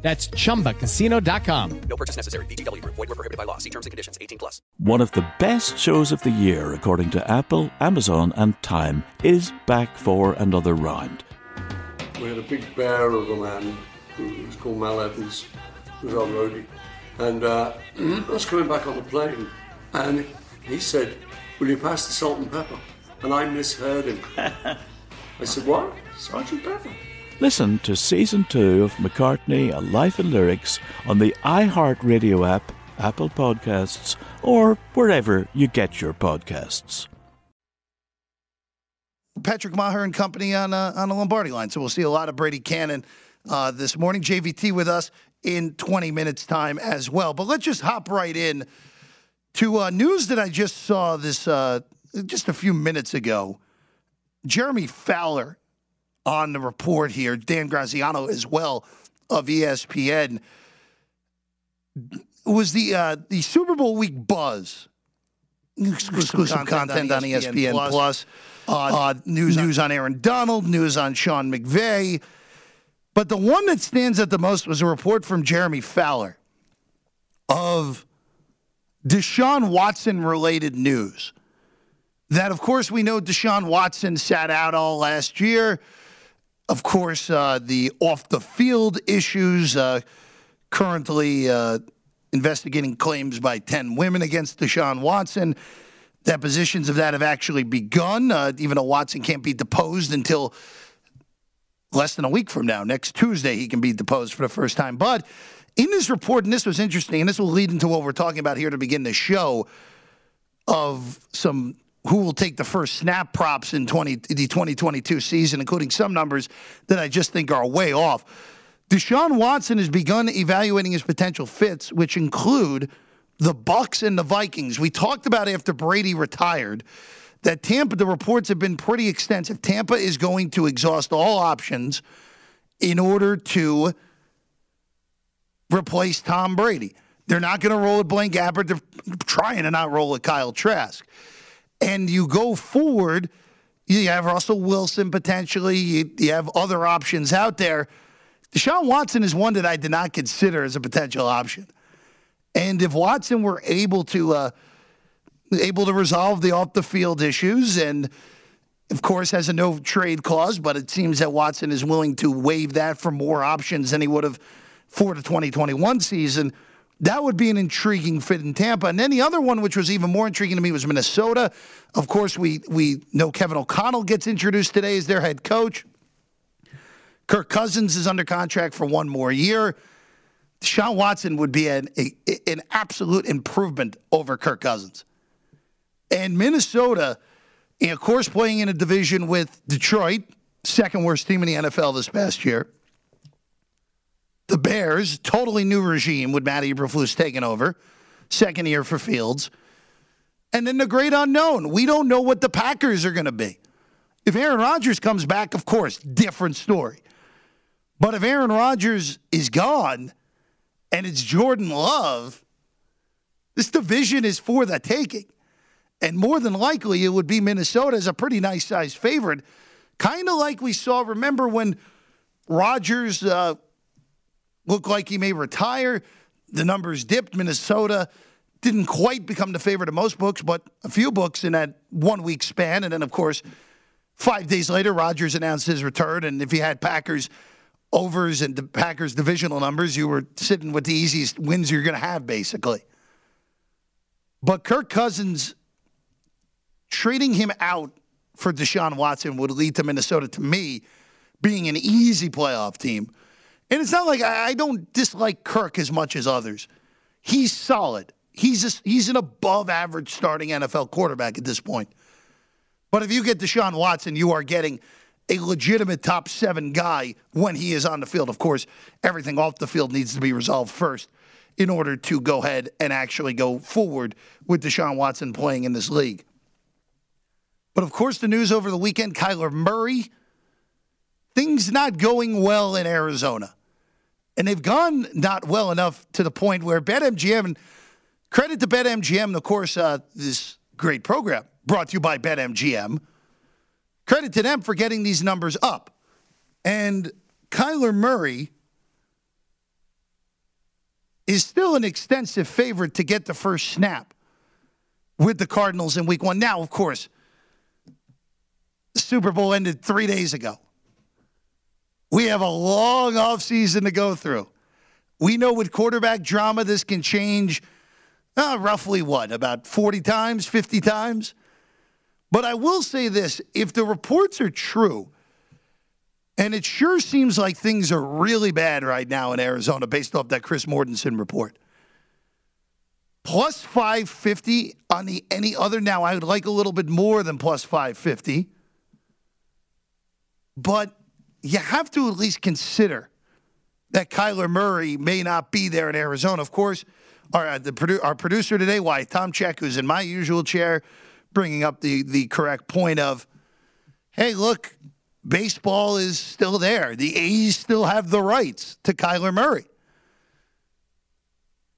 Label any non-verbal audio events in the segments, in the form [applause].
That's chumbacasino.com. No purchase necessary. VGW Group. Void were prohibited by law. See terms and conditions. 18 plus. One of the best shows of the year, according to Apple, Amazon, and Time, is back for another round. We had a big bear of a man who was called Mal Evans, who was our roadie. And uh, [clears throat] I was coming back on the plane, and he said, Will you pass the salt and pepper? And I misheard him. [laughs] I said, What? Sergeant Pepper? Listen to season two of McCartney, A Life in Lyrics on the iHeartRadio app, Apple Podcasts, or wherever you get your podcasts. Patrick Maher and company on uh, on the Lombardi line. So we'll see a lot of Brady Kannon uh, this morning. JVT with us in 20 minutes time as well. But let's just hop right in to uh, news that I just saw this uh, just a few minutes ago. Jeremy Fowler on the report here, Dan Graziano as well of ESPN was the uh, the Super Bowl week buzz exclusive, content, on ESPN, Plus. Uh, news news on Aaron Donald, news on Sean McVay. But the one that stands out the most was a report from Jeremy Fowler of Deshaun Watson related news. That, of course, we know Deshaun Watson sat out all last year. Of course, uh, the off the field issues, uh, currently uh, investigating claims by 10 women against Deshaun Watson. Depositions of that have actually begun, uh, even though Watson can't be deposed until less than a week from now. Next Tuesday, he can be deposed for the first time. But in this report, and this was interesting, and this will lead into what we're talking about here to begin the show of some who will take the first snap props in 20, the 2022 season, including some numbers that I just think are way off. Deshaun Watson has begun evaluating his potential fits, which include the Bucks and the Vikings. We talked about after Brady retired that Tampa, the reports have been pretty extensive. Tampa is going to exhaust all options in order to replace Tom Brady. They're not going to roll at Blaine Gabbert. They're trying to not roll at Kyle Trask. And you go forward, you have Russell Wilson potentially, you, you have other options out there. Deshaun Watson is one that I did not consider as a potential option. And if Watson were able to uh, able to resolve the off the field issues and of course has a no trade clause, but it seems that Watson is willing to waive that for more options than he would have for the 2021 season. That would be an intriguing fit in Tampa. And then the other one, which was even more intriguing to me, was Minnesota. Of course, we we know Kevin O'Connell gets introduced today as their head coach. Kirk Cousins is under contract for one more year. Deshaun Watson would be an, a, an absolute improvement over Kirk Cousins. And Minnesota, and of course, playing in a division with Detroit, second worst team in the NFL this past year. The Bears, totally new regime with Matty Eberflus taking over, second year for Fields. And then the great unknown. We don't know what the Packers are going to be. If Aaron Rodgers comes back, of course, different story. But if Aaron Rodgers is gone and it's Jordan Love, this division is for the taking. And more than likely, it would be Minnesota as a pretty nice sized favorite. Kind of like we saw, remember when Rodgers uh, looked like he may retire, the numbers dipped. Minnesota didn't quite become the favorite of most books, but a few books in that one week span. And then, of course, five days later, Rodgers announced his return. And if you had Packers overs and the Packers divisional numbers, you were sitting with the easiest wins you're going to have, basically. But Kirk Cousins trading him out for Deshaun Watson would lead to Minnesota, to me, being an easy playoff team. And it's not like I, I don't dislike Kirk as much as others. He's solid. He's a, he's an above average starting NFL quarterback at this point. But if you get Deshaun Watson, you are getting a legitimate top seven guy when he is on the field. Of course, everything off the field needs to be resolved first in order to go ahead and actually go forward with Deshaun Watson playing in this league. But of course, the news over the weekend Kyler Murray, things not going well in Arizona. And they've gone not well enough to the point where BetMGM, and credit to BetMGM, and of course, uh, this great program brought to you by BetMGM. Credit to them for getting these numbers up. And Kyler Murray is still an extensive favorite to get the first snap with the Cardinals in week one. Now, of course, Super Bowl ended three days ago. We have a long offseason to go through. We know with quarterback drama, this can change uh, roughly what, about 40 times, 50 times? But I will say this if the reports are true, and it sure seems like things are really bad right now in Arizona based off that Chris Mortensen report. Plus 550 on the any other. Now, I would like a little bit more than plus 550. But you have to at least consider that Kyler Murray may not be there in Arizona. Of course, our, uh, the our producer today, why Tom Check, who's in my usual chair, bringing up the, the correct point of, hey, look, baseball is still there. The A's still have the rights to Kyler Murray.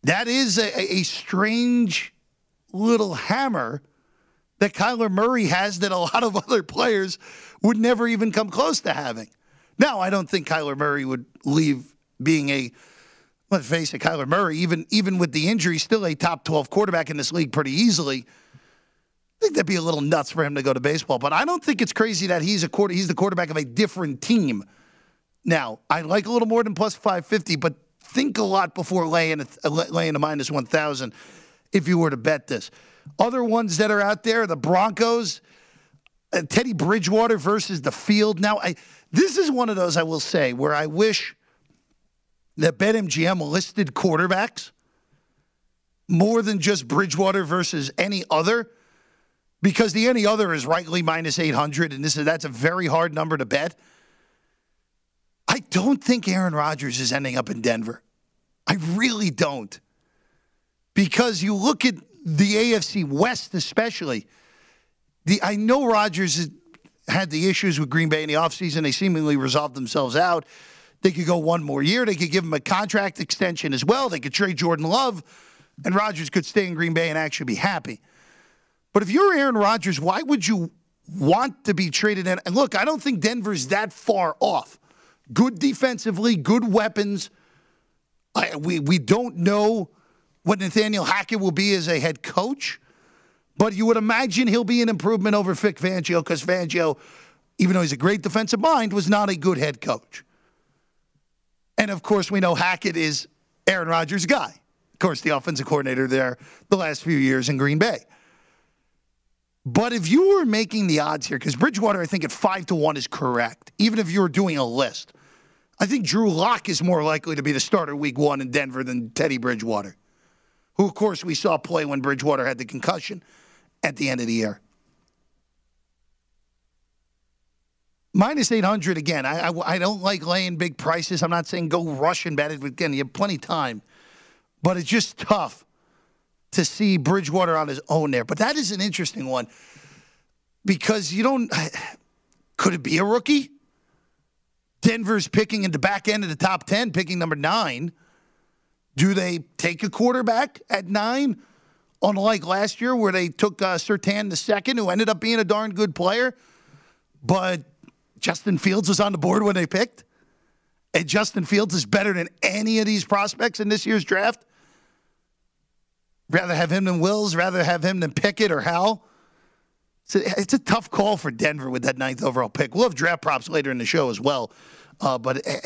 That is a, a strange little hammer that Kyler Murray has that a lot of other players would never even come close to having. Now, I don't think Kyler Murray would leave being a let's face it, Kyler Murray, even even with the injury, still a top twelve quarterback in this league pretty easily. I think that'd be a little nuts for him to go to baseball, but I don't think it's crazy that he's a quarter, he's the quarterback of a different team. Now, I like a little more than plus 550, but think a lot before laying a, laying a minus 1,000 if you were to bet this. Other ones that are out there, the Broncos, uh, Teddy Bridgewater versus the field. Now, I this is one of those I will say where I wish that BetMGM listed quarterbacks more than just Bridgewater versus any other because the any other is rightly minus 800 and this is that's a very hard number to bet. I don't think Aaron Rodgers is ending up in Denver. I really don't. Because you look at the AFC West especially, the I know Rodgers had the issues with Green Bay in the offseason. They seemingly resolved themselves out. They could go one more year. They could give him a contract extension as well. They could trade Jordan Love, and Rodgers could stay in Green Bay and actually be happy. But if you're Aaron Rodgers, why would you want to be traded in? And look, I don't think Denver's that far off. Good defensively, good weapons. I, we we don't know what Nathaniel Hackett will be as a head coach, but you would imagine he'll be an improvement over Vic Fangio because Fangio, even though he's a great defensive mind, was not a good head coach. And of course, we know Hackett is Aaron Rodgers' guy. Of course, the offensive coordinator there the last few years in Green Bay. But if you were making the odds here, because Bridgewater, I think at five to one is correct, even if you were doing a list, I think Drew Lock is more likely to be the starter week one in Denver than Teddy Bridgewater, who, of course, we saw play when Bridgewater had the concussion at the end of the year. Minus 800 again. I, I, I, don't like laying big prices. I'm not saying go rush and bet it. Again, you have plenty of time. But it's just tough to see Bridgewater on his own there. But that is an interesting one because you don't. [sighs] Could it be a rookie? Denver's picking in the back end of the top 10, picking number nine. Do they take a quarterback at nine? Unlike last year, where they took uh, Surtain the second, who ended up being a darn good player, but Justin Fields was on the board when they picked. And Justin Fields is better than any of these prospects in this year's draft. Rather have him than Wills, rather have him than Pickett or Howell. It's a, it's a tough call for Denver with that ninth overall pick. We'll have draft props later in the show as well. Uh, but eh,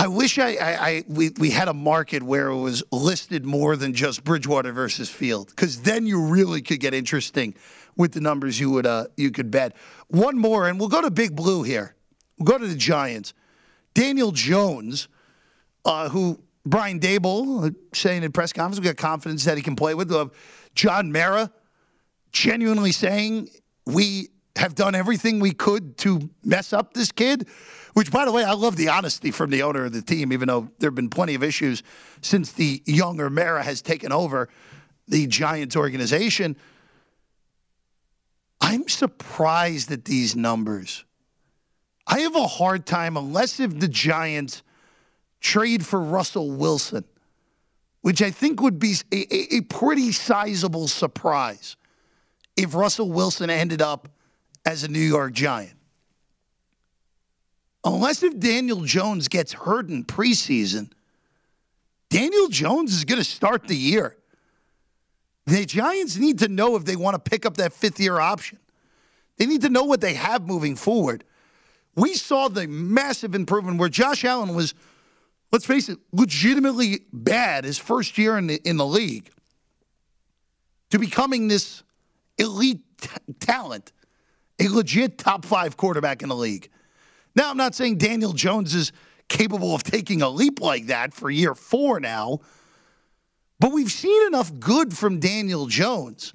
I wish I, I, I, we, we had a market where it was listed more than just Bridgewater versus Field, because then you really could get interesting with the numbers you would uh, you could bet. One more, and we'll go to Big Blue here. We'll go to the Giants. Daniel Jones, uh, who Brian Daboll saying in press conference, we got confidence that he can play with. Uh, John Mara genuinely saying we have done everything we could to mess up this kid. Which, by the way, I love the honesty from the owner of the team, even though there have been plenty of issues since the younger Mara has taken over the Giants organization. I'm surprised at these numbers. I have a hard time, unless if the Giants trade for Russell Wilson, which I think would be a, a pretty sizable surprise if Russell Wilson ended up as a New York Giant. Unless if Daniel Jones gets hurt in preseason, Daniel Jones is going to start the year. The Giants need to know if they want to pick up that fifth year option. They need to know what they have moving forward. We saw the massive improvement where Josh Allen was, let's face it, legitimately bad his first year in the, in the league to becoming this elite t- talent, a legit top five quarterback in the league. Now, I'm not saying Daniel Jones is capable of taking a leap like that for year four now, but we've seen enough good from Daniel Jones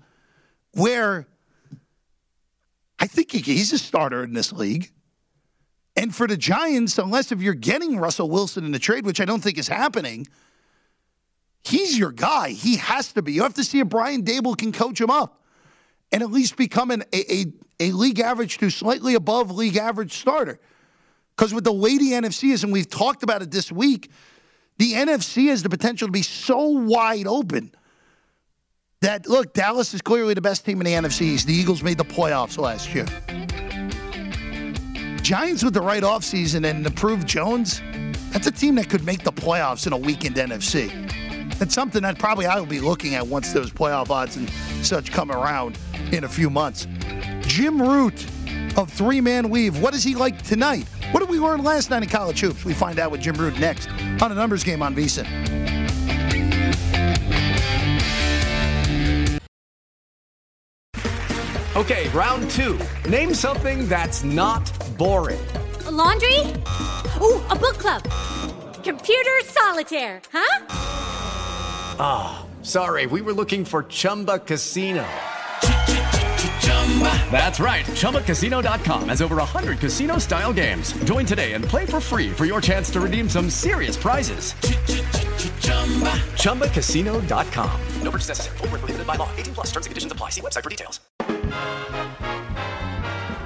where I think he's a starter in this league. And for the Giants, unless if you're getting Russell Wilson in the trade, which I don't think is happening, he's your guy. He has to be. You have to see if Brian Daboll can coach him up and at least become an, a, a, a league average to slightly above league average starter. Because with the way the NFC is, and we've talked about it this week, the NFC has the potential to be so wide open that, look, Dallas is clearly the best team in the NFC The Eagles made the playoffs last year. Giants with the right offseason and improved Jones, that's a team that could make the playoffs in a weakened NFC. That's something that probably I will be looking at once those playoff odds and such come around in a few months. Jim Root of Three Man Weave. What is he like tonight? What did we learn last night in college hoops? We find out with Jim Root next on a numbers game on VSIN. Okay, round two. Name something that's not boring. A laundry? Ooh, a book club. Computer solitaire, huh? Ah, oh, sorry, we were looking for Chumba Casino. That's right. ChumbaCasino.com has over 100 casino style games. Join today and play for free for your chance to redeem some serious prizes. ChumbaCasino.com. No purchase necessary. Full prohibited by law. 18 plus terms and conditions apply. See website for details.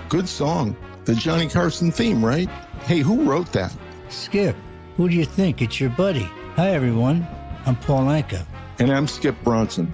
Good song. The Johnny Carson theme, right? Hey, who wrote that? Skip. Who do you think? It's your buddy. Hi, everyone. I'm Paul Anka. And I'm Skip Bronson.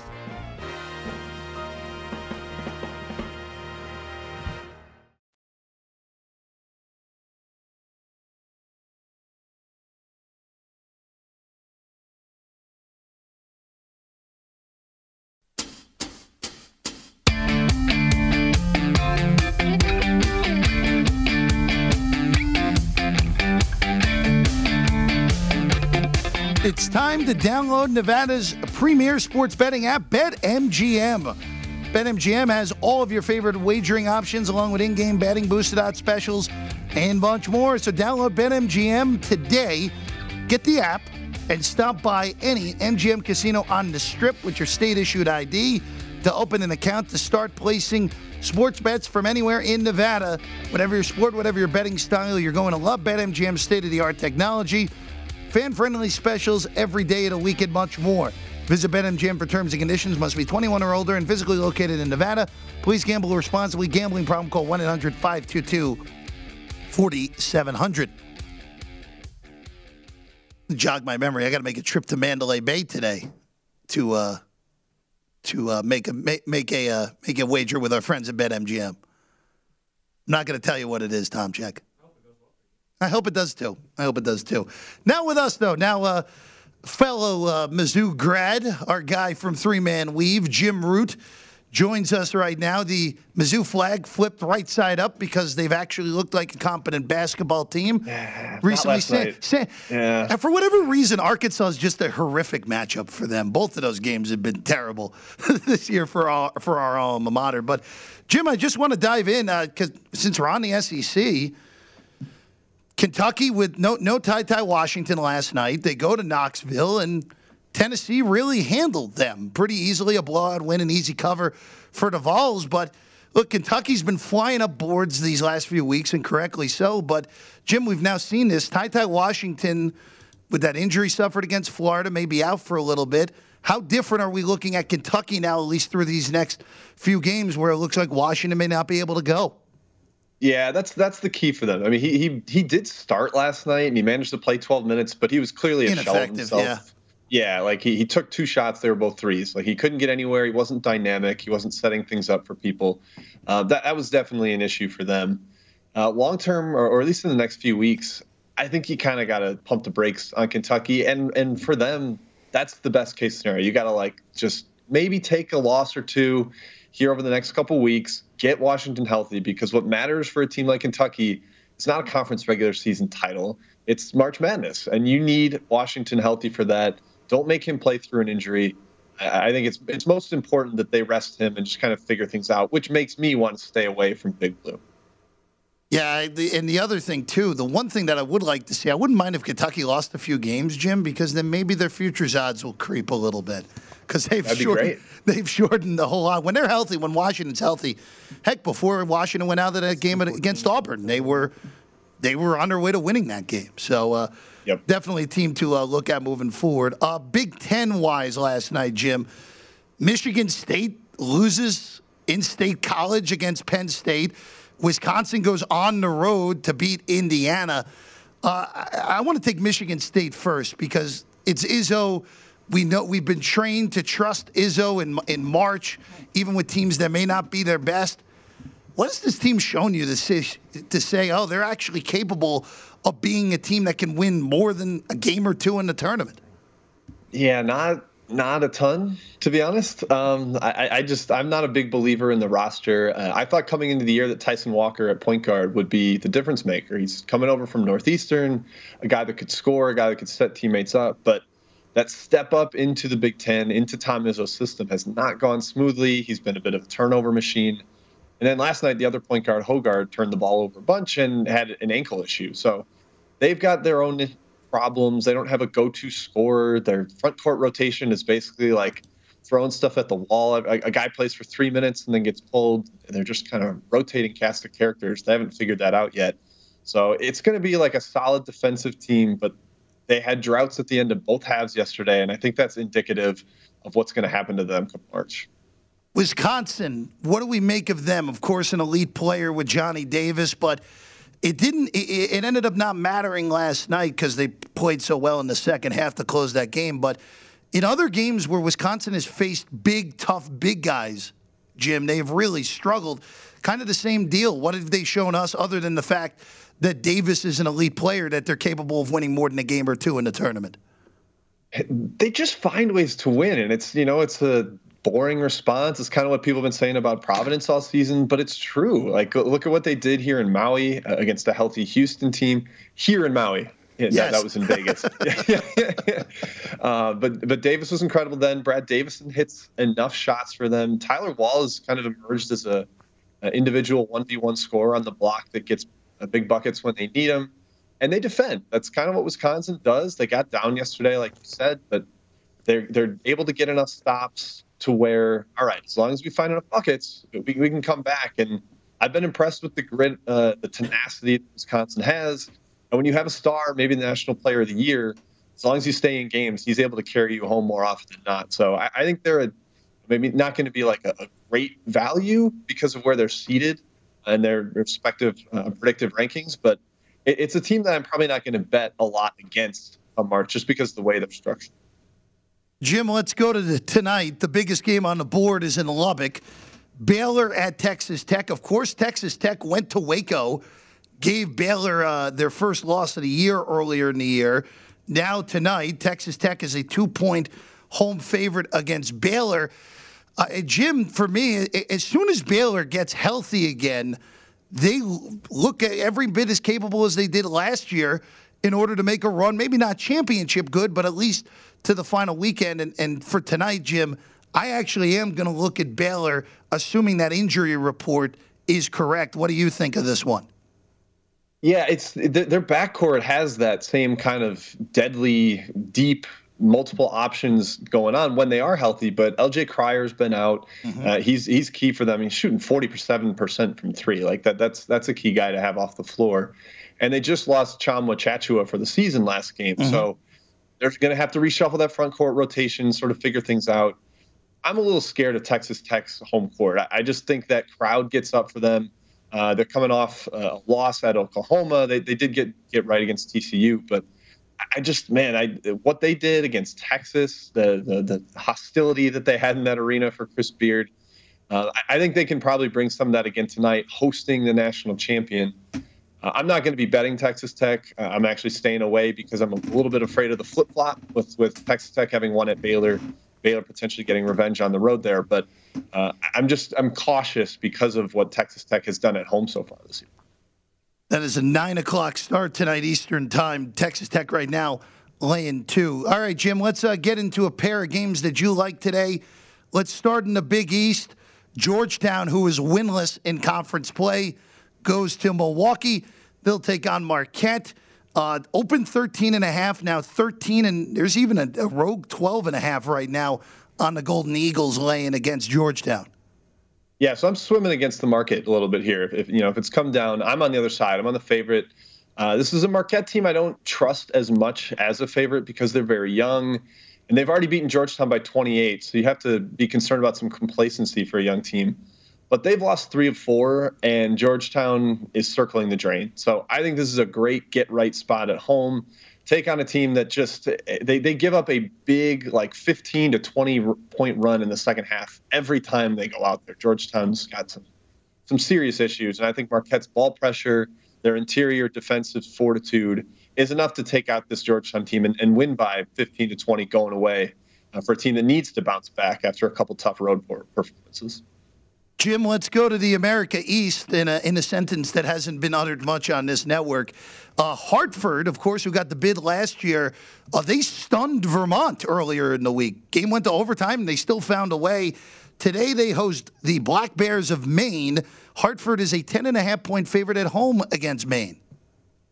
It's time to download Nevada's premier sports betting app, BetMGM. BetMGM has all of your favorite wagering options, along with in game betting, boosted odds specials, and much more. So download BetMGM today. Get the app and stop by any MGM casino on the strip with your state issued ID to open an account to start placing sports bets from anywhere in Nevada. Whatever your sport, whatever your betting style, you're going to love BetMGM's state of the art technology. Fan friendly specials every day of the week and much more. Visit BetMGM for terms and conditions. Must be 21 or older and physically located in Nevada. Please gamble responsibly. Gambling problem call 1 800 522 4700. Jog my memory. I got to make a trip to Mandalay Bay today to uh, to uh, make a make, make a uh, make a wager with our friends at BetMGM. I'm not going to tell you what it is, Tom Check. I hope it does too. I hope it does too. Now with us though, now uh, fellow uh, Mizzou grad, our guy from Three Man Weave, Jim Root, joins us right now. The Mizzou flag flipped right side up because they've actually looked like a competent basketball team recently. last night. Sa- Yeah. And for whatever reason, Arkansas is just a horrific matchup for them. Both of those games have been terrible [laughs] this year for our for our alma mater. But Jim, I just want to dive in because since we're on the SEC. Kentucky with no no tie Ty Washington last night. They go to Knoxville and Tennessee really handled them pretty easily. A blowout win, an easy cover for the Vols. But look, Kentucky's been flying up boards these last few weeks, and correctly so. But Jim, we've now seen this. Ty Ty Washington, with that injury suffered against Florida, may be out for a little bit. How different are we looking at Kentucky now, at least through these next few games, where it looks like Washington may not be able to go? Yeah, that's that's the key for them. I mean, he he he did start last night and he managed to play 12 minutes, but he was clearly a shell of Ineffective, himself. yeah. Yeah, like he, he took two shots. They were both threes. Like he couldn't get anywhere. He wasn't dynamic. He wasn't setting things up for people. Uh, that that was definitely an issue for them. Uh, long term, or, or at least in the next few weeks, I think you kind of got to pump the brakes on Kentucky. And and for them, that's the best case scenario. You got to like just maybe take a loss or two here over the next couple weeks. Get Washington healthy because what matters for a team like Kentucky is not a conference regular season title. It's March Madness, and you need Washington healthy for that. Don't make him play through an injury. I think it's it's most important that they rest him and just kind of figure things out, which makes me want to stay away from Big Blue. Yeah, and the other thing too, the one thing that I would like to see, I wouldn't mind if Kentucky lost a few games, Jim, because then maybe their futures odds will creep a little bit because they've That'd be shortened, they've shortened the whole lot. When they're healthy, when Washington's healthy, heck, before Washington went out of that game against Auburn, they were they were on their way to winning that game. So uh, definitely a team to uh, look at moving forward. Uh, Big Ten wise, last night, Jim, Michigan State loses in state college against Penn State. Wisconsin goes on the road to beat Indiana. Uh, I, I want to take Michigan State first because it's Izzo. We know we've been trained to trust Izzo in in March, even with teams that may not be their best. What has this team shown you to say, to say, oh, they're actually capable of being a team that can win more than a game or two in the tournament? Yeah, not not a ton to be honest. Um, I, I just I'm not a big believer in the roster. Uh, I thought coming into the year that Tyson Walker at point guard would be the difference maker. He's coming over from Northeastern, a guy that could score, a guy that could set teammates up, but that step up into the Big Ten, into Tom Izzo's system, has not gone smoothly. He's been a bit of a turnover machine. And then last night, the other point guard, Hoggard, turned the ball over a bunch and had an ankle issue. So they've got their own problems. They don't have a go-to scorer. Their front court rotation is basically like throwing stuff at the wall. A, a guy plays for three minutes and then gets pulled, and they're just kind of rotating cast of characters. They haven't figured that out yet. So it's going to be like a solid defensive team, but they had droughts at the end of both halves yesterday, and I think that's indicative of what's going to happen to them come March. Wisconsin, what do we make of them? Of course, an elite player with Johnny Davis, but it didn't. It, it ended up not mattering last night because they played so well in the second half to close that game. But in other games where Wisconsin has faced big, tough, big guys, Jim, they've really struggled. Kind of the same deal. What have they shown us other than the fact that Davis is an elite player that they're capable of winning more than a game or two in the tournament? They just find ways to win, and it's you know it's a boring response. It's kind of what people have been saying about Providence all season, but it's true. Like, look at what they did here in Maui uh, against a healthy Houston team here in Maui. Yeah, that- Yes. that, was in Vegas. yeah, yeah, yeah. Uh, but but Davis was incredible then. Brad Davison hits enough shots for them. Tyler Wahl has kind of emerged as a, a individual one v one scorer on the block that gets uh, big buckets when they need them, and they defend. That's kind of what Wisconsin does. They got down yesterday, like you said, but they're they're able to get enough stops to where all right, as long as we find enough buckets, we, we can come back. And I've been impressed with the grit, uh, the tenacity that Wisconsin has. And when you have a star, maybe the national player of the year, as long as you stay in games, he's able to carry you home more often than not. So I, I think they're a, maybe not going to be like a, a great value because of where they're seated and their respective uh, predictive rankings, but it, it's a team that I'm probably not going to bet a lot against on March just because of the way they're structured. Jim, let's go to the, tonight. The biggest game on the board is in Lubbock. Baylor at Texas Tech. Of course, Texas Tech went to Waco, gave Baylor uh, their first loss of the year earlier in the year. Now, tonight, Texas Tech is a two point home favorite against Baylor. Uh, Jim, for me, as soon as Baylor gets healthy again, they look every bit as capable as they did last year in order to make a run. Maybe not championship good, but at least to the final weekend. And, and for tonight, Jim, I actually am going to look at Baylor, assuming that injury report is correct. What do you think of this one? Yeah, it's their backcourt has that same kind of deadly, deep multiple options going on when they are healthy. But LJ Cryer's been out. Mm-hmm. Uh, he's he's key for them. He's shooting forty seven percent from three. Like that. That's that's a key guy to have off the floor. And they just lost Tchamwa Tchatchoua for the season last game. Mm-hmm. So they're going to have to reshuffle that front court rotation, sort of figure things out. I'm a little scared of Texas Tech's home court. I, I just think that crowd gets up for them. Uh, they're coming off a loss at Oklahoma. They, they did get get right against TCU, but I just man, I what they did against Texas, the the, the hostility that they had in that arena for Chris Beard, uh, I, think they can probably bring some of that again tonight, hosting the national champion. Uh, I'm not going to be betting Texas Tech. Uh, I'm actually staying away because I'm a little bit afraid of the flip flop with with Texas Tech having won at Baylor, Baylor potentially getting revenge on the road there. But uh, I'm just I'm cautious because of what Texas Tech has done at home so far this year. That is a nine o'clock start tonight Eastern Time. Texas Tech right now laying two. All right, Jim, let's uh, get into a pair of games that you like today. Let's start in the Big East. Georgetown, who is winless in conference play, goes to Milwaukee. They'll take on Marquette. Uh, open 13 and a half, now 13, and there's even a, a rogue 12 and a half right now on the Golden Eagles laying against Georgetown. Yeah, so I'm swimming against the market a little bit here. If, you know, if it's come down, I'm on the other side. I'm on the favorite. Uh, this is a Marquette team I don't trust as much as a favorite because they're very young, and they've already beaten Georgetown by 28. So you have to be concerned about some complacency for a young team. But they've lost three of four, and Georgetown is circling the drain. So I think this is a great get right spot at home take on a team that just they, they give up a big like 15 to 20 point run in the second half every time they go out there. Georgetown's got some some serious issues, and I think Marquette's ball pressure, their interior defensive fortitude, is enough to take out this Georgetown team and, and win by 15 to 20 going away uh, for a team that needs to bounce back after a couple tough road performances. Jim, let's go to the America East in a, in a sentence that hasn't been uttered much on this network. Uh, Hartford, of course, who got the bid last year, uh, they stunned Vermont earlier in the week. Game went to overtime, and they still found a way. Today, they host the Black Bears of Maine. Hartford is a 10.5 point favorite at home against Maine.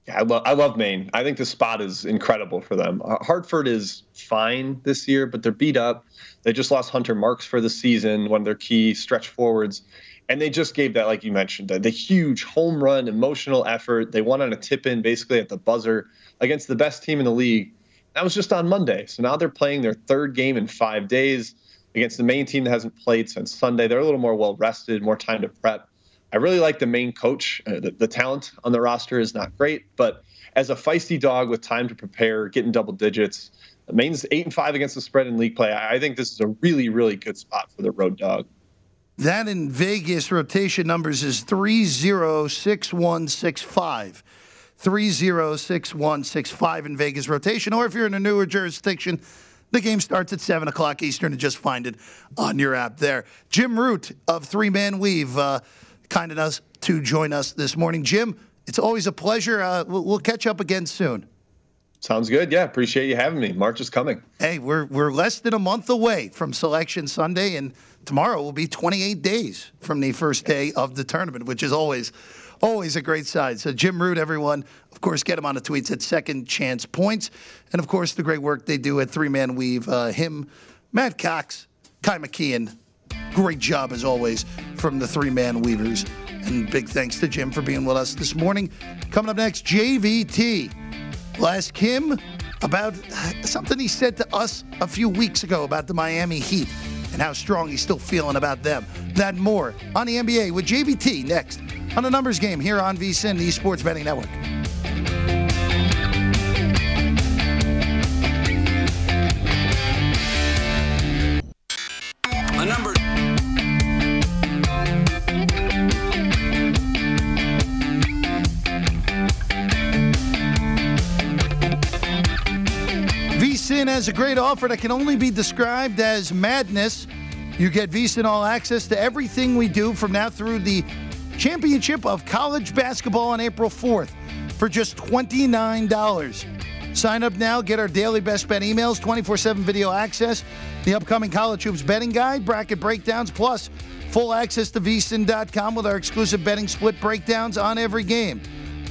I, lo- I love Maine. I think the spot is incredible for them. Uh, Hartford is fine this year, but they're beat up. They just lost Hunter Marks for the season, one of their key stretch forwards. And they just gave that, like you mentioned, the, the huge home run, emotional effort. They won on a tip in basically at the buzzer against the best team in the league. That was just on Monday. So now they're playing their third game in five days against the Maine team that hasn't played since Sunday. They're a little more well rested, more time to prep. I really like the Maine coach. Uh, the, the, talent on the roster is not great, but as a feisty dog with time to prepare, getting double digits, Maine's eight and five against the spread in league play. I think this is a really, really good spot for the road dog. That in Vegas rotation numbers is three zero six one six five. 306165 in Vegas rotation, or if you're in a newer jurisdiction, the game starts at 7 o'clock Eastern and just find it on your app there. Jim Root of Three Man Weave, uh, kind enough to join us this morning. Jim, it's always a pleasure. Uh, we'll, we'll catch up again soon. Sounds good. Yeah, appreciate you having me. March is coming. Hey, we're we're less than a month away from Selection Sunday, and tomorrow will be 28 days from the first day of the tournament, which is always always a great sign. So Jim Root, everyone, of course, get him on the tweets at Second Chance Points, and of course the great work they do at Three Man Weave. Uh, him, Matt Cox, Ky McKeon. Great job as always from the Three Man Weavers, and big thanks to Jim for being with us this morning. Coming up next, JVT. We'll ask him about something he said to us a few weeks ago about the Miami Heat and how strong he's still feeling about them. That more on the NBA with JVT next on the numbers game here on VSIN, the Sports Betting Network. Has a great offer that can only be described as madness. You get VSIN All Access to everything we do from now through the championship of college basketball on April 4th for just $29. Sign up now, get our daily best bet emails, 24 7 video access, the upcoming College Hoops betting guide, bracket breakdowns, plus full access to vsin.com with our exclusive betting split breakdowns on every game.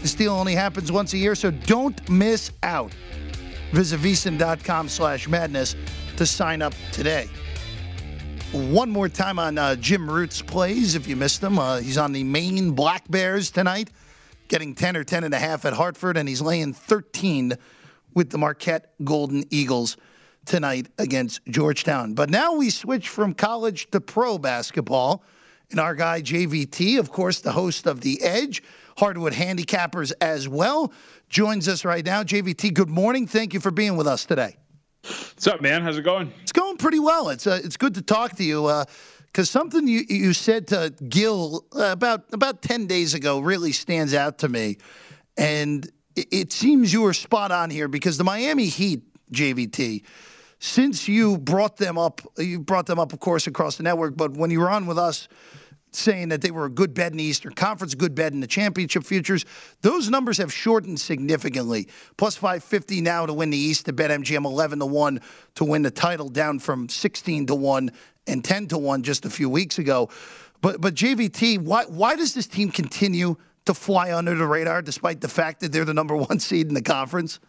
This deal only happens once a year, so don't miss out. Visit vsin.com slash madness to sign up today. One more time on uh, Jim Root's plays, if you missed them. Uh, he's on the Maine Black Bears tonight, getting 10 or 10 and a half at Hartford, and he's laying 13 with the Marquette Golden Eagles tonight against Georgetown. But now we switch from college to pro basketball. And our guy, JVT, of course, the host of The Edge, Hardwood Handicappers as well, joins us right now. JVT, good morning. Thank you for being with us today. What's up, man? How's it going? It's going pretty well. It's uh, it's good to talk to you. because something you, you said to Gil uh, about about ten days ago really stands out to me, and it, it seems you were spot on here because the Miami Heat, JVT, since you brought them up, you brought them up, of course, across the network, but when you were on with us saying that they were a good bet in the Eastern Conference, good bet in the championship futures. Those numbers have shortened significantly. Plus 550 now to win the East to BetMGM 11 to 1 to win the title, down from 16 to 1 and 10 to 1 just a few weeks ago. But but JVT, why why does this team continue to fly under the radar despite the fact that they're the number one seed in the conference?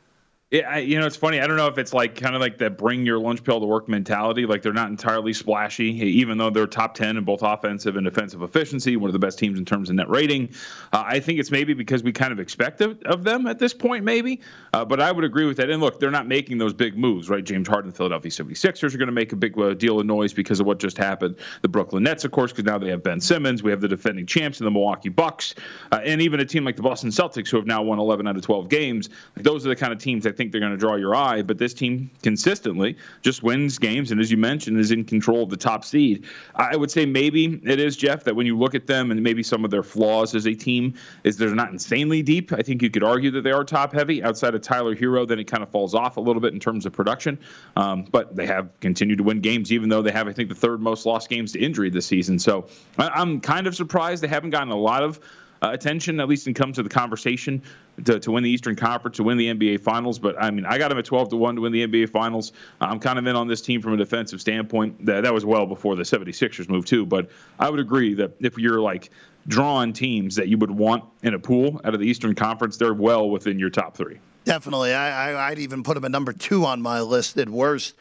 Yeah, I, you know, it's funny. I don't know if it's like kind of like that bring your lunch pail to work mentality. Like they're not entirely splashy, even though they're top 10 in both offensive and defensive efficiency, one of the best teams in terms of net rating. Uh, I think it's maybe because we kind of expect of, of them at this point, maybe. Uh, but I would agree with that. And look, they're not making those big moves, right? James Harden, Philadelphia 76ers are going to make a big uh, deal of noise because of what just happened. The Brooklyn Nets, of course, because now they have Ben Simmons. We have the defending champs in the Milwaukee Bucks. Uh, and even a team like the Boston Celtics, who have now won 11 out of 12 games. Those are the kind of teams I think they're going to draw your eye, but this team consistently just wins games, and as you mentioned, is in control of the top seed. I would say maybe it is Jeff that when you look at them and maybe some of their flaws as a team is they're not insanely deep. I think you could argue that they are top heavy outside of Tyler Herro. Then it kind of falls off a little bit in terms of production, um, but they have continued to win games, even though they have I think the third most lost games to injury this season. So I'm kind of surprised they haven't gotten a lot of uh, attention, at least in comes to the conversation to, to win the Eastern Conference, to win the NBA Finals. But I mean, I got them at 12 to 1 to win the NBA Finals. I'm kind of in on this team from a defensive standpoint. That, that was well before the 76ers move, too. But I would agree that if you're like drawing teams that you would want in a pool out of the Eastern Conference, they're well within your top three. Definitely. I, would even put them at number two on my list at worst,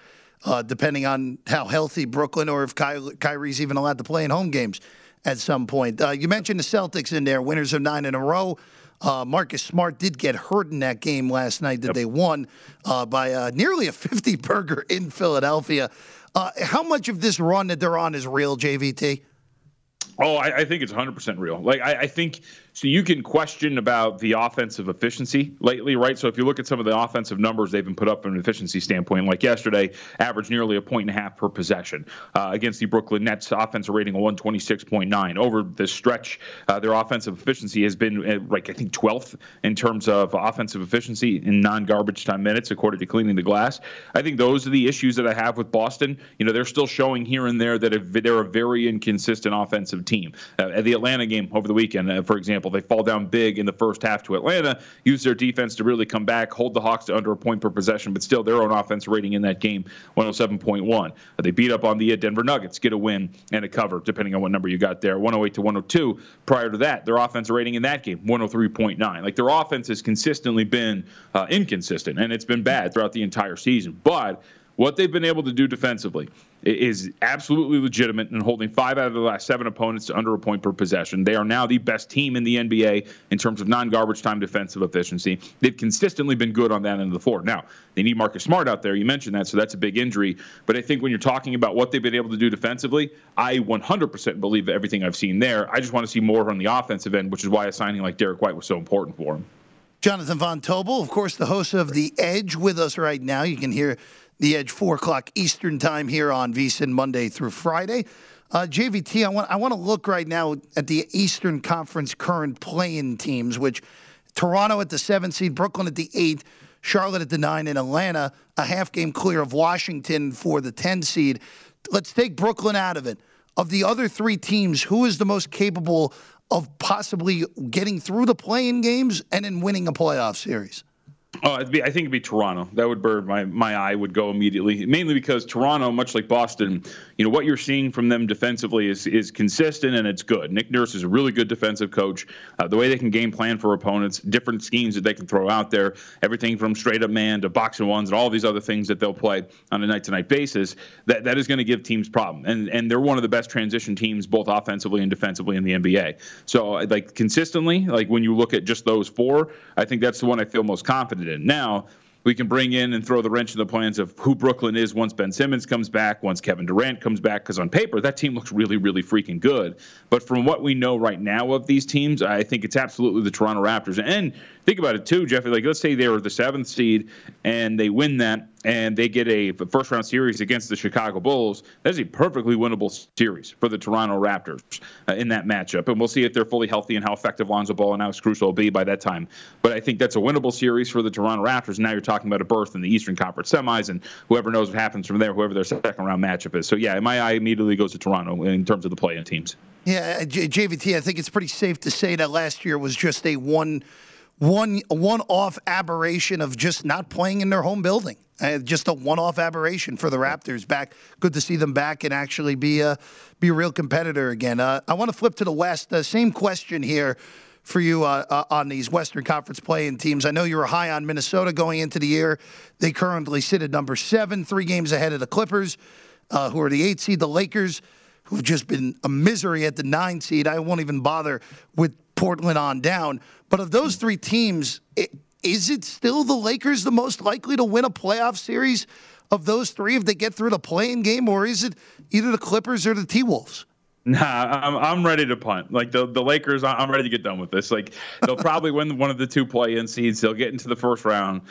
uh, depending on how healthy Brooklyn or if Ky- Kyrie's even allowed to play in home games at some point. Uh, you mentioned the Celtics in there, winners of nine in a row. Uh, Marcus Smart did get hurt in that game last night that yep. they won uh, by uh, nearly a [laughs] 50 burger in Philadelphia. Uh, how much of this run that they're on is real, JVT? Oh, I, I think it's 100% real. Like, I, I think so you can question about the offensive efficiency lately, right? So if you look at some of the offensive numbers they've been put up from an efficiency standpoint, like yesterday, averaged nearly a point and a half per possession uh, against the Brooklyn Nets, offensive rating of 126.9. Over this stretch, uh, their offensive efficiency has been uh, like I think 12th in terms of offensive efficiency in non-garbage time minutes, according to Cleaning the Glass. I think those are the issues that I have with Boston. You know, they're still showing here and there that they're a very inconsistent offensive team. Uh, at the Atlanta game over the weekend, uh, for example example, they fall down big in the first half to Atlanta, use their defense to really come back, hold the Hawks to under a point per possession, but still their own offense rating in that game 107.1. They beat up on the Denver Nuggets, get a win and a cover, depending on what number you got there, 108 to 102. Prior to that, their offense rating in that game 103.9. Like their offense has consistently been uh, inconsistent, and it's been bad throughout the entire season. But what they've been able to do defensively is absolutely legitimate in holding five out of the last seven opponents to under a point per possession. They are now the best team in the NBA in terms of non garbage time defensive efficiency. They've consistently been good on that end of the floor. Now, they need Marcus Smart out there. You mentioned that, so that's a big injury. But I think when you're talking about what they've been able to do defensively, I 100% believe everything I've seen there. I just want to see more on the offensive end, which is why a signing like Derrick White was so important for him. Jonathan Von Tobel, of course, the host of The Edge with us right now. You can hear the Edge, 4 o'clock Eastern Time here on VSIN Monday through Friday. Uh, JVT, I want I want to look right now at the Eastern Conference current playing teams, which Toronto at the seventh seed, Brooklyn at the eighth, Charlotte at the nine, and Atlanta a half game clear of Washington for the 10 seed. Let's take Brooklyn out of it. Of the other three teams, who is the most capable of possibly getting through the playing games and then winning a playoff series? Oh, be, I think it'd be Toronto. That would burn my my eye would go immediately. Mainly because Toronto, much like Boston, you know what you're seeing from them defensively is is consistent and it's good. Nick Nurse is a really good defensive coach. Uh, the way they can game plan for opponents, different schemes that they can throw out there, everything from straight up man to box and ones and all these other things that they'll play on a night to night basis. That that is going to give teams problem. And and they're one of the best transition teams both offensively and defensively in the NBA. So like consistently, like when you look at just those four, I think that's the one I feel most confident in. Now, we can bring in and throw the wrench in the plans of who Brooklyn is once Ben Simmons comes back, once Kevin Durant comes back, because on paper, that team looks really, really freaking good. But from what we know right now of these teams, I think it's absolutely the Toronto Raptors. And think about it too, Jeffy. Like, let's say they were the seventh seed and they win that and they get a first round series against the Chicago Bulls. That's a perfectly winnable series for the Toronto Raptors uh, in that matchup. And we'll see if they're fully healthy and how effective Lonzo Ball and Alex Caruso will be by that time. But I think that's a winnable series for the Toronto Raptors. Now you're talking about a berth in the Eastern Conference semis, and whoever knows what happens from there, whoever their second round matchup is. So yeah, my eye immediately goes to Toronto in terms of the play-in teams. Yeah, JVT. I think it's pretty safe to say that last year was just a one one one off aberration of just not play-in in their home building. Uh, just a one off aberration for the Raptors. Back, good to see them back and actually be a be a real competitor again. Uh, I want to flip to the West. The same question here for you uh, uh, on these Western Conference playing teams. I know you were high on Minnesota going into the year. They currently sit at number seven, three games ahead of the Clippers, uh, who are the eight seed. The Lakers, who've just been a misery at the nine seed. I won't even bother with Portland on down. But of those three teams, it, is it still the Lakers the most likely to win a playoff series of those three if they get through the play-in game, or is it either the Clippers or the T Wolves? Nah, I'm I'm ready to punt. Like the the Lakers, I'm ready to get done with this. Like they'll probably win one of the two play-in seeds. They'll get into the first round.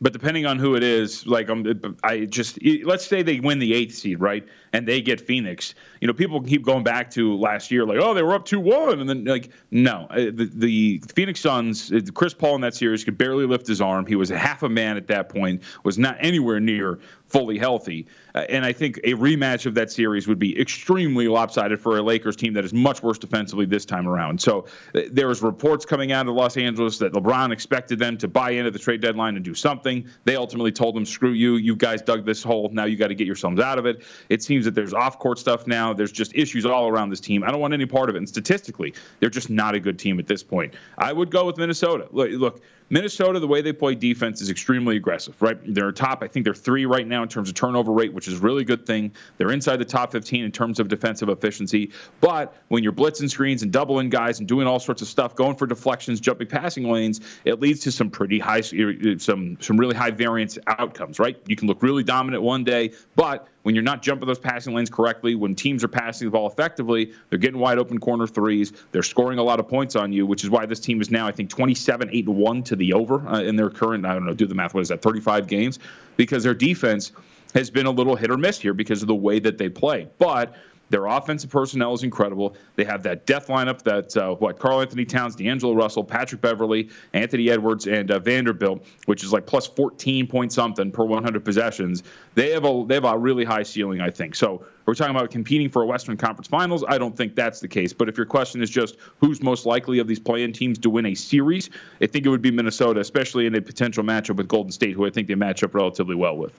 But depending on who it is, like um, I just let's say they win the eighth seed, right, and they get Phoenix. You know, people keep going back to last year, like, oh, they were up two one, and then like, no, uh, the, the Phoenix Suns, uh, Chris Paul in that series could barely lift his arm. He was half a man at that point, was not anywhere near fully healthy. Uh, and I think a rematch of that series would be extremely lopsided for a Lakers team that is much worse defensively this time around. So there was reports coming out of Los Angeles that LeBron expected them to buy into the trade deadline and do something. They ultimately told them, "Screw you! You guys dug this hole. Now you got to get yourselves out of it." It seems that there's off-court stuff now. There's just issues all around this team. I don't want any part of it. And statistically, they're just not a good team at this point. I would go with Minnesota. Look, look Minnesota, the way they play defense is extremely aggressive, right? They're top. I think they're three right now in terms of turnover rate, which is a really good thing. They're inside the top 15 in terms of defensive efficiency. But when you're blitzing screens and doubling guys and doing all sorts of stuff, going for deflections, jumping passing lanes, it leads to some pretty high, some some really high variance outcomes, right? You can look really dominant one day, but when you're not jumping those passing lanes correctly, when teams are passing the ball effectively, they're getting wide open corner threes. They're scoring a lot of points on you, which is why this team is now, I think, 27 8 1 to the over uh, in their current, I don't know, do the math, what is that, 35 games? Because their defense has been a little hit or miss here because of the way that they play. But their offensive personnel is incredible. They have that death lineup that uh, what Karl-Anthony Towns, D'Angelo Russell, Patrick Beverley, Anthony Edwards, and uh, Vanderbilt, which is like plus 14 point something per 100 possessions. They have a they have a really high ceiling, I think. So we're talking about competing for a Western Conference Finals. I don't think that's the case. But if your question is just who's most likely of these play-in teams to win a series, I think it would be Minnesota, especially in a potential matchup with Golden State, who I think they match up relatively well with.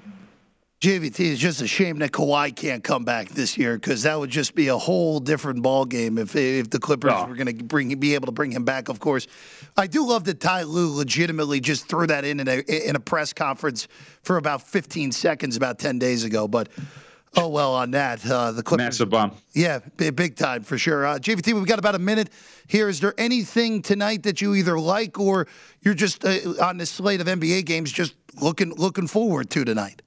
JVT is just a shame that Kawhi can't come back this year because that would just be a whole different ball game if if the Clippers oh. were going to bring be able to bring him back. Of course, I do love that Ty Lue legitimately just threw that in in a, in a press conference for about 15 seconds about 10 days ago, but. Oh well, on that uh, the Clippers. Massive bomb. Yeah, big time for sure. Uh, JVT, we've got about a minute here. Is there anything tonight that you either like or you're just uh, on this slate of NBA games just looking looking forward to tonight?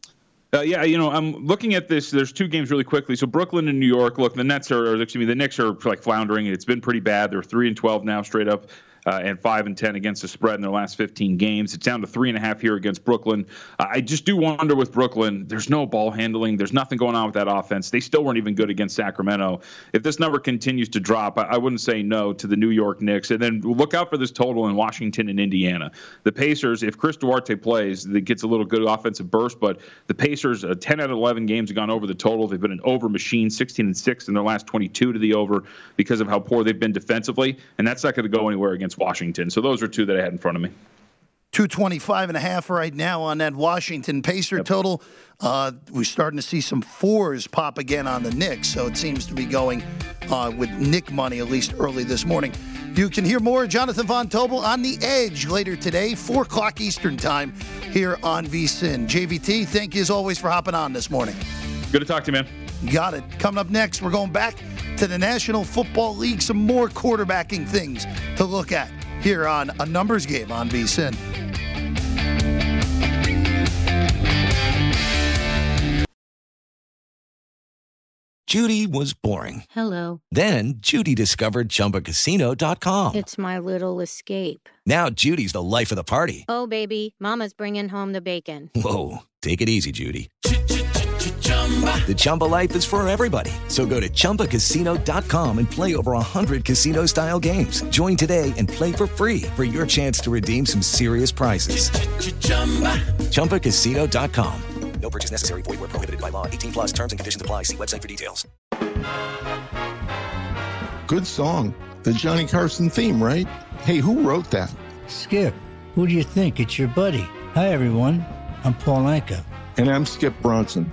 Uh, yeah, you know, I'm looking at this. There's two games really quickly. So Brooklyn and New York. Look, the Nets are, excuse me, the Knicks are like floundering. It's been pretty bad. They're three and twelve now, straight up. Uh, and five and ten against the spread in their last 15 games. It's down to three and a half here against Brooklyn. Uh, I just do wonder with Brooklyn, there's no ball handling. There's nothing going on with that offense. They still weren't even good against Sacramento. If this number continues to drop, I, I wouldn't say no to the New York Knicks. And then look out for this total in Washington and Indiana. The Pacers, if Chris Duarte plays, that gets a little good offensive burst, but the Pacers, uh, 10 out of 11 games have gone over the total. They've been an over machine, 16 and 6 in their last 22 to the over because of how poor they've been defensively. And that's not going to go anywhere against Washington. So those are two that I had in front of me. 225 and a half right now on that Washington Pacer total. Uh, we're starting to see some fours pop again on the Knicks, so it seems to be going uh, with Knick money, at least early this morning. You can hear more Jonathan Von Tobel on the edge later today, 4 o'clock Eastern Time here on VSIN. JVT, thank you as always for hopping on this morning. Good to talk to you, man. Got it. Coming up next, we're going back to the National Football League, some more quarterbacking things to look at here on A Numbers Game on VSIN. Judy was boring. Hello. Then Judy discovered ChumbaCasino.com. It's my little escape. Now Judy's the life of the party. Oh, baby, Mama's bringing home the bacon. Whoa, take it easy, Judy. The Chumba life is for everybody. So go to ChumbaCasino.com and play over 100 casino style games. Join today and play for free for your chance to redeem some serious prizes. ChumbaCasino.com. No purchase necessary. Void where prohibited by law. 18 plus terms and conditions apply. See website for details. Good song. The Johnny Carson theme, right? Hey, who wrote that? Skip, who do you think? It's your buddy. Hi, everyone. I'm Paul Anka. And I'm Skip Bronson.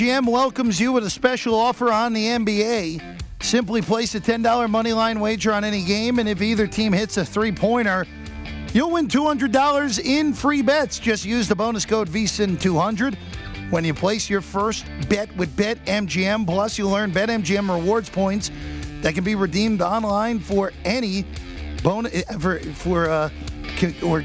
BetMGM welcomes you with a special offer on the NBA. Simply place a $10 money line wager on any game, and if either team hits a three pointer, you'll win $200 in free bets. Just use the bonus code VSIN200 when you place your first bet with BetMGM. Plus, you'll earn BetMGM rewards points that can be redeemed online for any bonus for for uh, or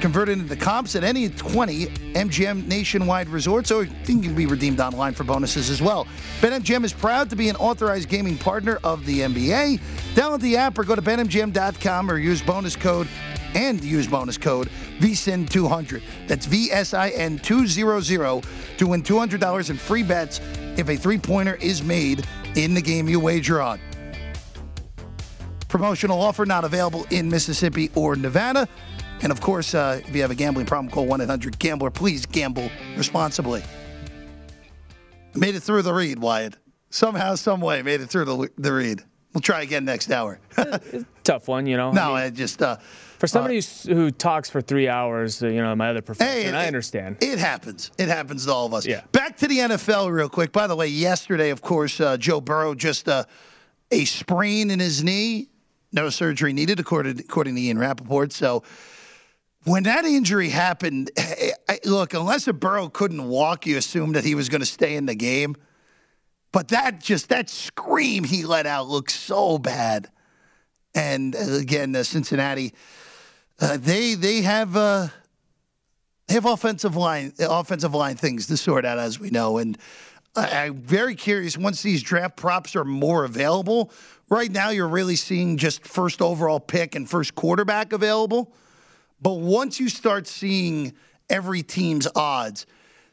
converted into comps at any 20 MGM nationwide resorts, or it can be redeemed online for bonuses as well. BetMGM is proud to be an authorized gaming partner of the NBA. Download the app or go to betmgm.com or use bonus code and use bonus code VSIN200. That's VSIN 200 to win $200 in free bets if a three pointer is made in the game you wager on. Promotional offer not available in Mississippi or Nevada. And of course, uh, if you have a gambling problem, call 1 800 Gambler. Please gamble responsibly. Made it through the read, Wyatt. Somehow, some way, made it through the, the read. We'll try again next hour. [laughs] Tough one, you know. no, I just. Uh, For somebody who's- who talks for three hours, uh, you know, my other profession, Hey, I understand. It happens. It happens to all of us. Yeah. Back to the NFL real quick. By the way, yesterday, of course, uh, Joe Burrow just uh, a sprain in his knee. No surgery needed, according, according to Ian Rapoport. So when that injury happened, I, I- look, unless a Burrow couldn't walk, you assumed that he was going to stay in the game. But that just that scream he let out looked so bad. And uh, again, uh, Cincinnati, uh, they they have uh, they have offensive line offensive line things to sort out, as we know. And I, I'm very curious once these draft props are more available. Right now, you're really seeing just first overall pick and first quarterback available. But once you start seeing every team's odds,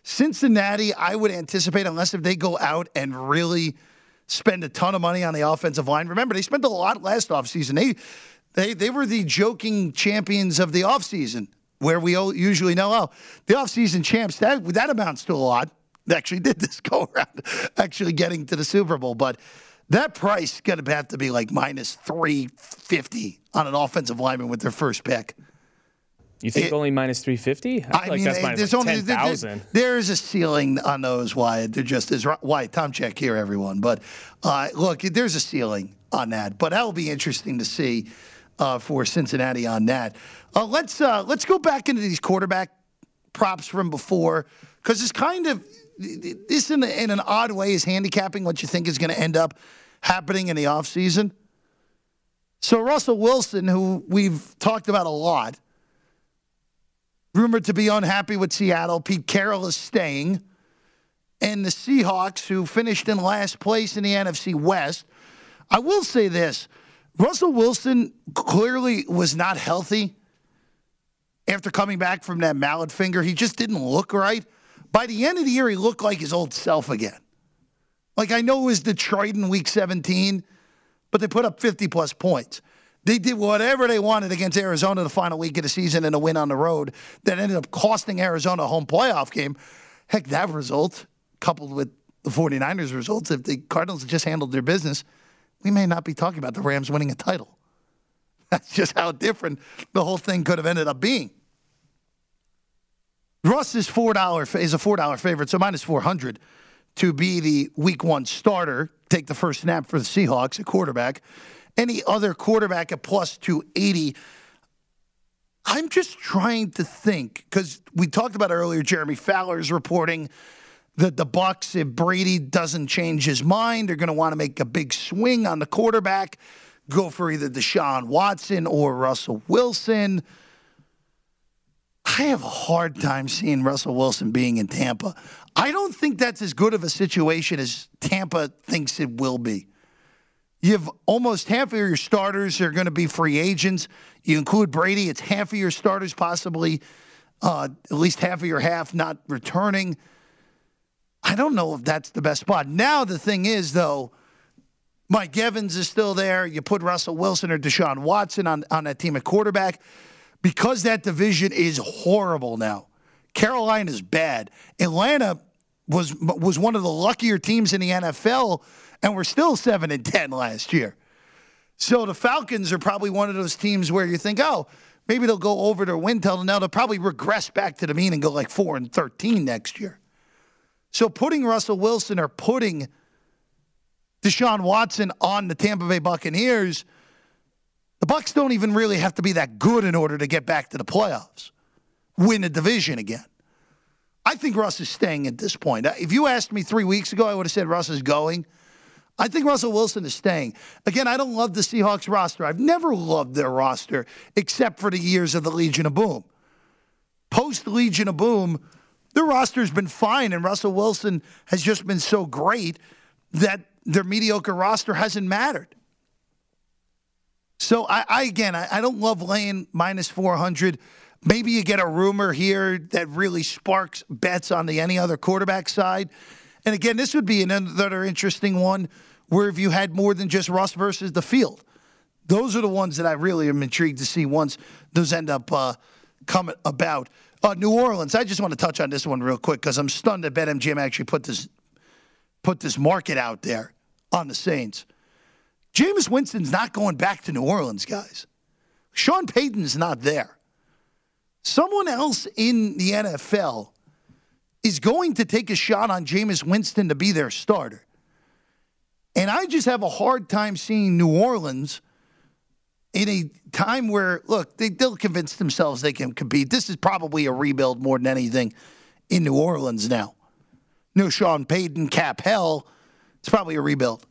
Cincinnati, I would anticipate, unless if they go out and really spend a ton of money on the offensive line. Remember, they spent a lot last offseason. They they they were the joking champions of the offseason, where we all usually know, oh, the offseason champs, that that amounts to a lot. They actually did this [laughs] go around, actually getting to the Super Bowl. But that price is gonna have to be like minus three fifty on an offensive lineman with their first pick. You think It- only minus 350? I feel like that's minus there's like only there- 10,000. there is a ceiling on those. Wyatt, there just is. Wyatt, Tomchek here, everyone. But uh, look, there's a ceiling on that. But that will be interesting to see uh, for Cincinnati on that. Uh, let's uh, let's go back into these quarterback props from before because it's kind of this in, in an odd way is handicapping what you think is going to end up happening in the offseason. So Russell Wilson, who we've talked about a lot rumored to be unhappy with Seattle. Pete Carroll is staying. And the Seahawks, who finished in last place in the NFC West. I will say this Russell Wilson clearly was not healthy after coming back from that mallet finger. He just didn't look right. By the end of the year, he looked like his old self again. Like I know it was Detroit in week 17, but they put up 50 plus points. They did whatever they wanted against Arizona the final week of the season and a win on the road that ended up costing Arizona a home playoff game. Heck, that result, coupled with the 49ers results, if the Cardinals had just handled their business, we may not be talking about the Rams winning a title. [laughs] That's just how different the whole thing could have ended up being. Russ is four dollar is a four dollar favorite, so minus four hundred to be the week one starter, take the first snap for the Seahawks a quarterback. Any other quarterback at plus two eighty. I'm just trying to think because we talked about earlier. Jeremy Fowler's reporting that the Bucs, if Brady doesn't change his mind, they're going to want to make a big swing on the quarterback, go for either Deshaun Watson or Russell Wilson. I have a hard time seeing Russell Wilson being in Tampa. I don't think that's as good of a situation as Tampa thinks it will be. You have almost half of your starters are going to be free agents. You include Brady, it's half of your starters, possibly uh, at least half of your half not returning. I don't know if that's the best spot. Now, the thing is, though, Mike Evans is still there. You put Russell Wilson or Deshaun Watson on, on that team at quarterback because that division is horrible now. Carolina is bad. Atlanta was was one of the luckier teams in the NFL, and we're still seven and ten last year. So the Falcons are probably one of those teams where you think, oh, maybe they'll go over their win total. Now they'll probably regress back to the mean and go like four and thirteen next year. So putting Russell Wilson or putting Deshaun Watson on the Tampa Bay Buccaneers, the Bucs don't even really have to be that good in order to get back to the playoffs, win a division again. I think Russ is staying at this point. Uh, if you asked me three weeks ago, I would have said Russ is going. I think Russell Wilson is staying. Again, I don't love the Seahawks roster. I've never loved their roster except for the years of the Legion of Boom. Post Legion of Boom, their roster's been fine, and Russell Wilson has just been so great that their mediocre roster hasn't mattered. So I, I again, I, I don't love laying minus 400. Maybe you get a rumor here that really sparks bets on the any other quarterback side. And again, this would be another interesting one where if you had more than just Russ versus the field. Those are the ones that I really am intrigued to see once those end up uh, coming about. Uh, New Orleans. I just want to touch on this one real quick because I'm stunned that BetMGM actually put this put this market out there on the Saints. Jameis Winston's not going back to New Orleans, guys. Sean Payton's not there. Someone else in the NFL is going to take a shot on Jameis Winston to be their starter. And I just have a hard time seeing New Orleans in a time where, look, they, they'll convince themselves they can compete. This is probably a rebuild more than anything in New Orleans now. No Sean Payton, cap hell. It's probably a rebuild.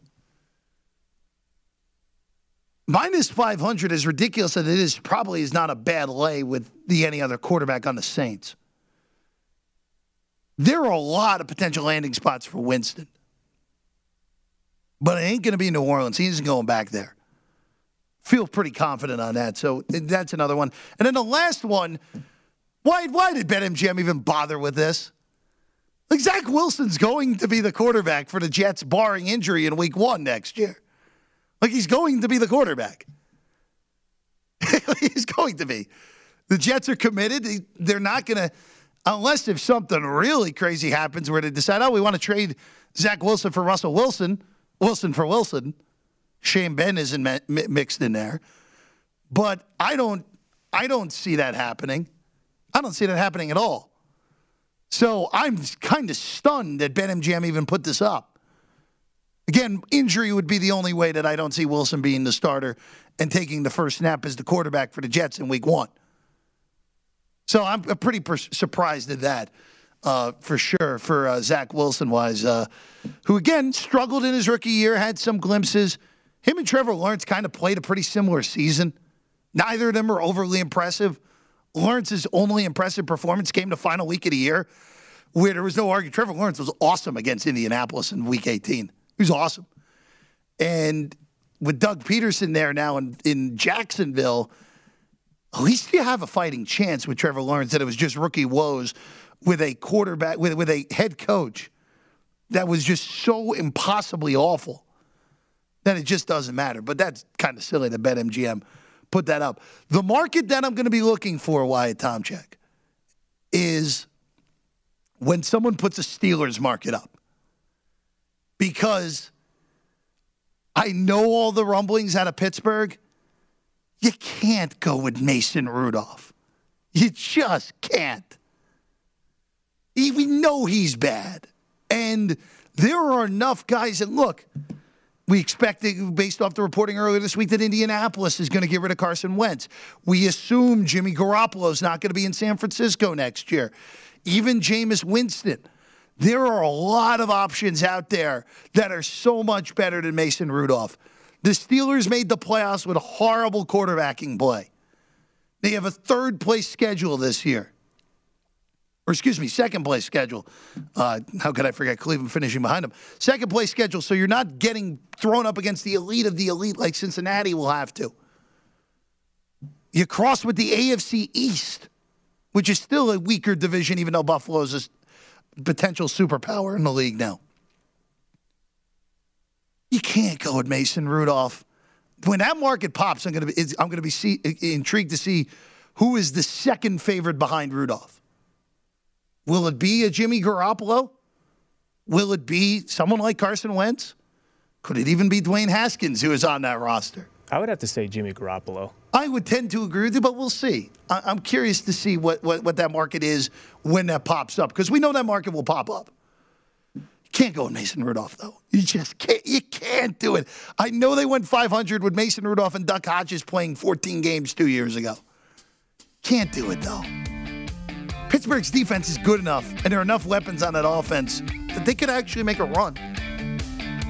Minus 500, as ridiculous as it is, probably is not a bad lay with the any other quarterback on the Saints. There are a lot of potential landing spots for Winston. But it ain't going to be New Orleans. He's going back there. Feel pretty confident on that. So that's another one. And then the last one, why, why did BetMGM even bother with this? Like Zach Wilson's going to be the quarterback for the Jets, barring injury in week one next year. Like he's going to be the quarterback. [laughs] he's going to be. The Jets are committed. They're not going to, unless if something really crazy happens where they decide, oh, we want to trade Zach Wilson for Russell Wilson, Wilson for Wilson. Shane Ben isn't mixed in there, but I don't, I don't see that happening. I don't see that happening at all. So I'm kind of stunned that Ben BetMGM even put this up. Again, injury would be the only way that I don't see Wilson being the starter and taking the first snap as the quarterback for the Jets in week one. So I'm pretty per- surprised at that, uh, for sure, for uh, Zach Wilson wise, uh, who again struggled in his rookie year, had some glimpses. Him and Trevor Lawrence kind of played a pretty similar season. Neither of them are overly impressive. Lawrence's only impressive performance came the final week of the year where there was no argument. Trevor Lawrence was awesome against Indianapolis in week 18. Was awesome. And with Doug Pederson there now in, in Jacksonville, at least you have a fighting chance with Trevor Lawrence that it was just rookie woes with a quarterback, with, with a head coach that was just so impossibly awful that it just doesn't matter. But that's kind of silly to BetMGM put that up. The market that I'm going to be looking for, Wyatt Tomchek, is when someone puts a Steelers market up. Because I know all the rumblings out of Pittsburgh. You can't go with Mason Rudolph. You just can't. We know he's bad. And there are enough guys And look, we expect, based off the reporting earlier this week, that Indianapolis is going to get rid of Carson Wentz. We assume Jimmy Garoppolo is not going to be in San Francisco next year. Even Jameis Winston. There are a lot of options out there that are so much better than Mason Rudolph. The Steelers made the playoffs with a horrible quarterbacking play. They have a third place schedule this year or excuse me, second place schedule. Uh, how could I forget Cleveland finishing behind them? Second place schedule. So you're not getting thrown up against the elite of the elite like Cincinnati will have to. You cross with the AFC East, which is still a weaker division, even though Buffalo's potential superpower in the league now. You can't go with Mason Rudolph. When that market pops, I'm going to be I'm going to be see, intrigued to see who is the second favorite behind Rudolph. Will it be a Jimmy Garoppolo? Will it be someone like Carson Wentz? Could it even be Dwayne Haskins who is on that roster? I would have to say Jimmy Garoppolo. I would tend to agree with you, but we'll see. I- am curious to see what, what, what that market is when that pops up because we know that market will pop up. Can't go with Mason Rudolph though. You just can't. You can't do it. I know they went 500 with Mason Rudolph and Duck Hodges playing 14 games two years ago. Can't do it though. Pittsburgh's defense is good enough, and there are enough weapons on that offense that they could actually make a run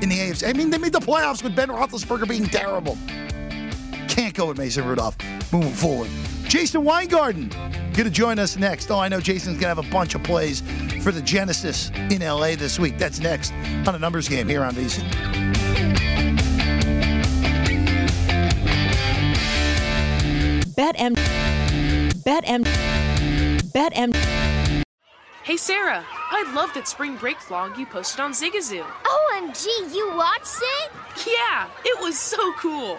in the AFC. I mean, they made the playoffs with Ben Roethlisberger being terrible. Can't go with Mason Rudolph moving forward. Jason Weingarten going to join us next. Oh, I know Jason's going to have a bunch of plays for the Genesis in LA this week. That's next on a numbers game here on VSIN. Bet M. Bet M. BetMGM. Hey Sarah, I love that spring break vlog you posted on Zigazoo. OMG, you watched it? Yeah, it was so cool.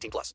18 plus.